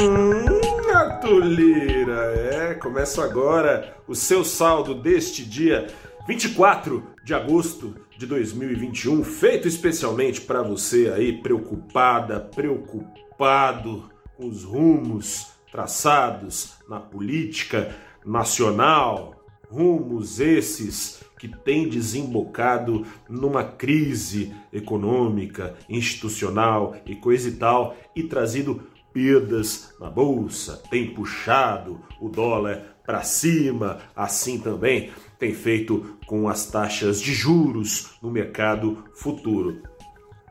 Hum, Arthur Lira, é, começa agora o seu saldo deste dia 24 de agosto de 2021, feito especialmente para você aí preocupada, preocupado com os rumos traçados na política nacional, rumos esses que têm desembocado numa crise econômica, institucional e coisa e tal, e trazido perdas na bolsa, tem puxado o dólar para cima, assim também tem feito com as taxas de juros no mercado futuro.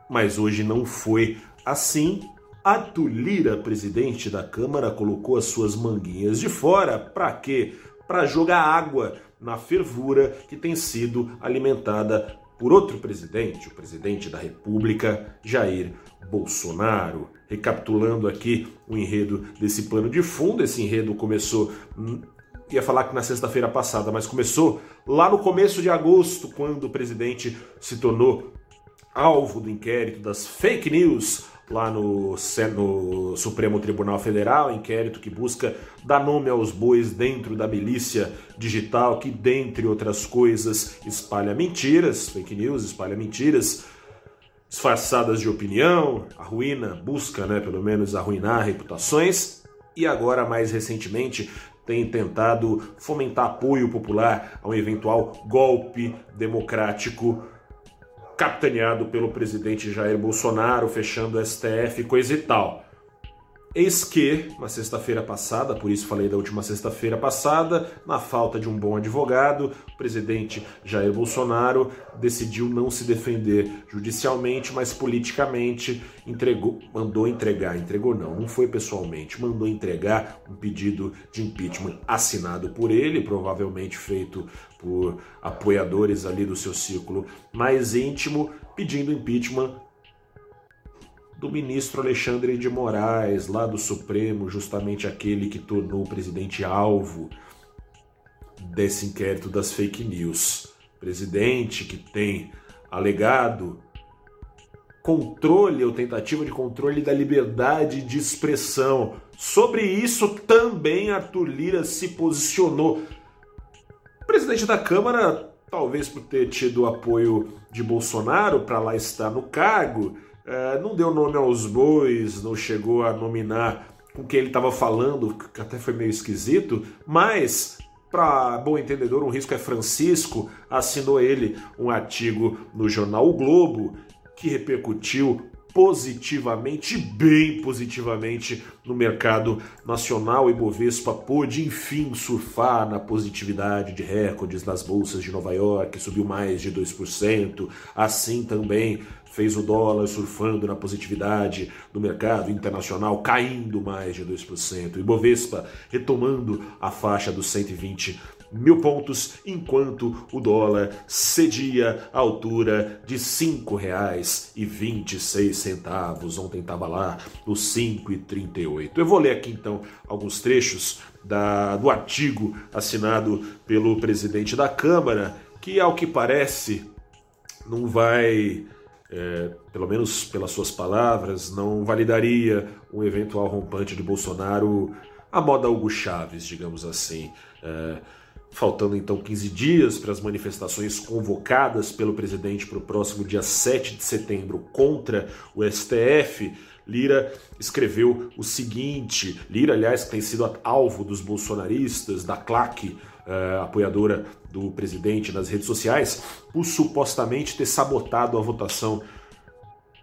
Mas hoje não foi assim. A Tulira, presidente da Câmara, colocou as suas manguinhas de fora. Para quê? Para jogar água na fervura que tem sido alimentada por outro presidente, o presidente da República, Jair Bolsonaro. Recapitulando aqui o enredo desse plano de fundo, esse enredo começou hum, ia falar que na sexta-feira passada, mas começou lá no começo de agosto, quando o presidente se tornou alvo do inquérito das fake news lá no, no, Supremo Tribunal Federal, inquérito que busca dar nome aos bois dentro da milícia digital, que, dentre outras coisas, espalha mentiras, fake news, espalha mentiras disfarçadas de opinião, arruína, busca, né, pelo menos, arruinar reputações, e agora, mais recentemente, tem tentado fomentar apoio popular a um eventual golpe democrático capitaneado pelo presidente Jair Bolsonaro, fechando o STF, coisa e tal. Eis que, na sexta-feira passada, por isso falei da última sexta-feira passada, na falta de um bom advogado, o presidente Jair Bolsonaro decidiu não se defender judicialmente, mas politicamente entregou, mandou entregar, entregou não, não foi pessoalmente, mandou entregar um pedido de impeachment assinado por ele, provavelmente feito por apoiadores ali do seu círculo mais íntimo, pedindo impeachment do ministro Alexandre de Moraes, lá do Supremo, justamente aquele que tornou o presidente alvo desse inquérito das fake news. Presidente que tem alegado controle ou tentativa de controle da liberdade de expressão. Sobre isso também Arthur Lira se posicionou. O presidente da Câmara, talvez por ter tido apoio de Bolsonaro para lá estar no cargo, não deu nome aos bois, não chegou a nominar com quem ele estava falando, que até foi meio esquisito, mas para bom entendedor, um risco é Francisco, assinou ele um artigo no jornal O Globo que repercutiu positivamente, bem positivamente no mercado nacional. E Bovespa pôde, enfim, surfar na positividade de recordes nas bolsas de Nova York, subiu mais de 2%. Assim também fez o dólar surfando na positividade do mercado internacional, caindo mais de 2%. E Bovespa retomando a faixa dos 120 mil pontos, enquanto o dólar cedia à altura de R$ 5,26. Ontem estava lá os 5,38. Eu vou ler aqui então alguns trechos da, do artigo assinado pelo presidente da Câmara, que ao que parece não vai. É, pelo menos pelas suas palavras, não validaria um eventual rompante de Bolsonaro a moda Hugo Chaves, digamos assim. É, Faltando então 15 dias para as manifestações convocadas pelo presidente para o próximo dia 7 de setembro contra o STF, Lira escreveu o seguinte: Lira, aliás, que tem sido alvo dos bolsonaristas, da claque uh, apoiadora do presidente nas redes sociais, por supostamente ter sabotado a votação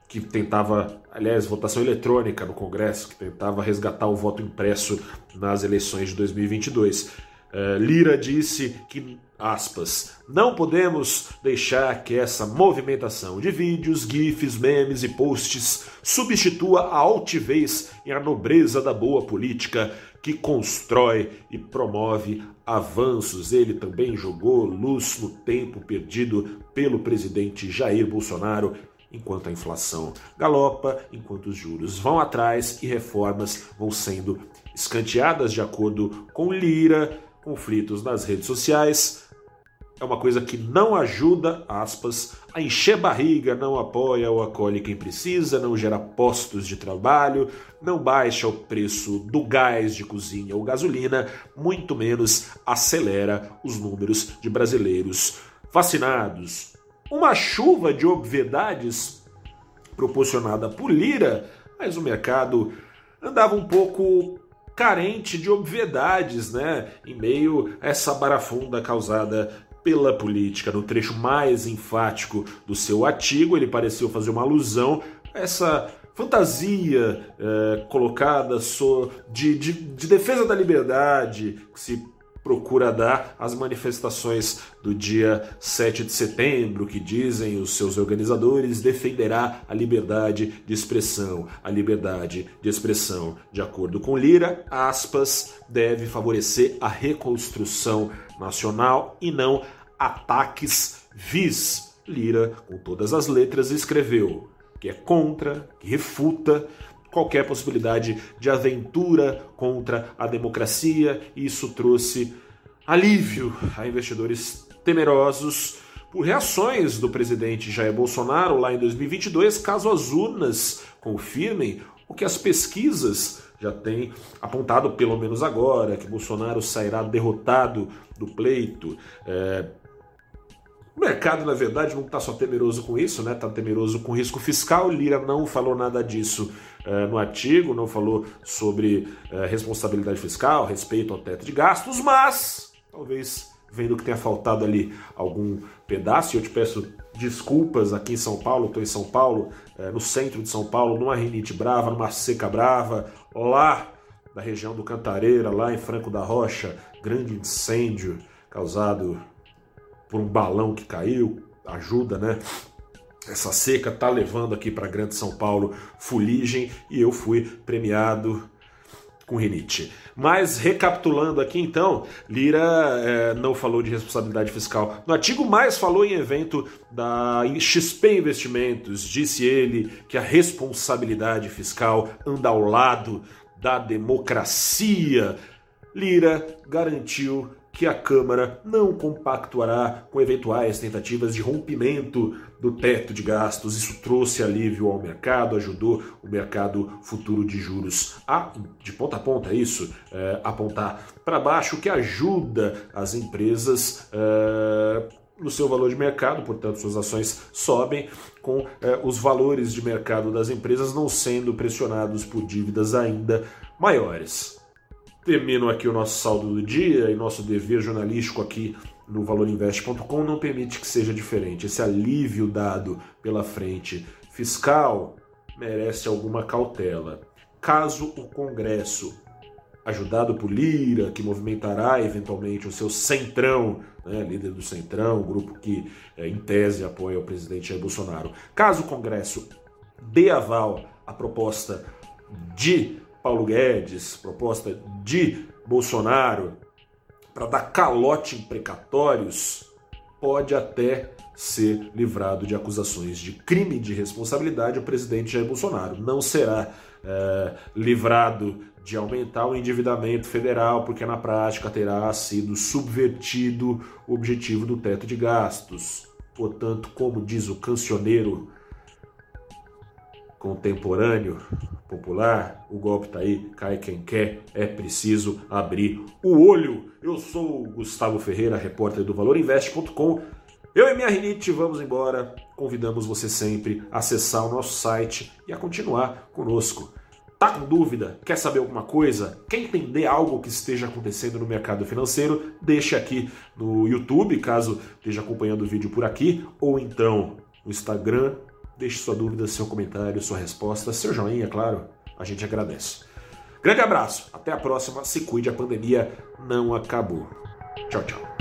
que tentava, aliás, votação eletrônica no Congresso, que tentava resgatar o voto impresso nas eleições de 2022. Uh, Lira disse que, aspas, não podemos deixar que essa movimentação de vídeos, gifs, memes e posts substitua a altivez e a nobreza da boa política que constrói e promove avanços. Ele também jogou luz no tempo perdido pelo presidente Jair Bolsonaro enquanto a inflação galopa, enquanto os juros vão atrás e reformas vão sendo escanteadas de acordo com Lira, conflitos nas redes sociais. é uma coisa que não ajuda, aspas, a encher barriga, não apoia ou acolhe quem precisa, não gera postos de trabalho, não baixa o preço do gás de cozinha ou gasolina, muito menos acelera os números de brasileiros vacinados. Uma chuva de obviedades proporcionada por Lira, mas o mercado andava um pouco carente de obviedades, né? Em meio a essa barafunda causada pela política. No trecho mais enfático do seu artigo, ele pareceu fazer uma alusão a essa fantasia é, colocada so, de, de, de defesa da liberdade que se procura dar às manifestações do dia 7 de setembro, que dizem os seus organizadores defenderá a liberdade de expressão. A liberdade de expressão, de acordo com Lira, aspas, deve favorecer a reconstrução nacional e não ataques vis. Lira, com todas as letras, escreveu que é contra, que refuta qualquer possibilidade de aventura contra a democracia, e isso trouxe alívio a investidores temerosos por reações do presidente Jair Bolsonaro lá em 2022, caso as urnas confirmem o que as pesquisas já têm apontado, pelo menos agora, que Bolsonaro sairá derrotado do pleito. É, o mercado, na verdade, não está só temeroso com isso, né? Está temeroso com risco fiscal. Lira não falou nada disso uh, no artigo, não falou sobre uh, responsabilidade fiscal, respeito ao teto de gastos, mas talvez vendo que tenha faltado ali algum pedaço, eu te peço desculpas aqui em São Paulo, estou em São Paulo, uh, no centro de São Paulo, numa rinite brava, numa seca brava, lá da região do Cantareira, lá em Franco da Rocha, grande incêndio causado por um balão que caiu, ajuda, né? Essa seca tá levando aqui para Grande São Paulo fuligem e eu fui premiado com rinite. Mas recapitulando aqui então, Lira é, não falou de responsabilidade fiscal no artigo, mas falou em evento da XP Investimentos. Disse ele que a responsabilidade fiscal anda ao lado da democracia. Lira garantiu que a Câmara não compactuará com eventuais tentativas de rompimento do teto de gastos. Isso trouxe alívio ao mercado, ajudou o mercado futuro de juros a, de ponta a ponta, é isso, é, apontar para baixo, que ajuda as empresas. É, no seu valor de mercado, portanto, suas ações sobem, com é, os valores de mercado das empresas não sendo pressionados por dívidas ainda maiores. Termino aqui o nosso saldo do dia e nosso dever jornalístico aqui no valorinvest.com não permite que seja diferente. Esse alívio dado pela frente fiscal merece alguma cautela. Caso o Congresso, ajudado por Lira, que movimentará eventualmente o seu centrão, né, líder do centrão, grupo que é, em tese apoia o presidente Jair Bolsonaro, caso o Congresso dê aval à proposta de Paulo Guedes, proposta de Bolsonaro para dar calote em precatórios, pode até ser livrado de acusações de crime de responsabilidade o presidente Jair Bolsonaro. Não será é, livrado de aumentar o endividamento federal, porque na prática terá sido subvertido o objetivo do teto de gastos. Portanto, como diz o cancioneiro contemporâneo, popular, o golpe tá aí, cai quem quer, é preciso abrir o olho. Eu sou o Gustavo Ferreira, repórter do ValorInvest.com. Eu e minha rinite vamos embora. Convidamos você sempre a acessar o nosso site e a continuar conosco. Tá com dúvida? Quer saber alguma coisa? Quer entender algo que esteja acontecendo no mercado financeiro? Deixe aqui no YouTube, caso esteja acompanhando o vídeo por aqui, ou então no Instagram, Deixe sua dúvida, seu comentário, sua resposta, seu joinha, claro. A gente agradece. Grande abraço, até a próxima. Se cuide, a pandemia não acabou. Tchau, tchau.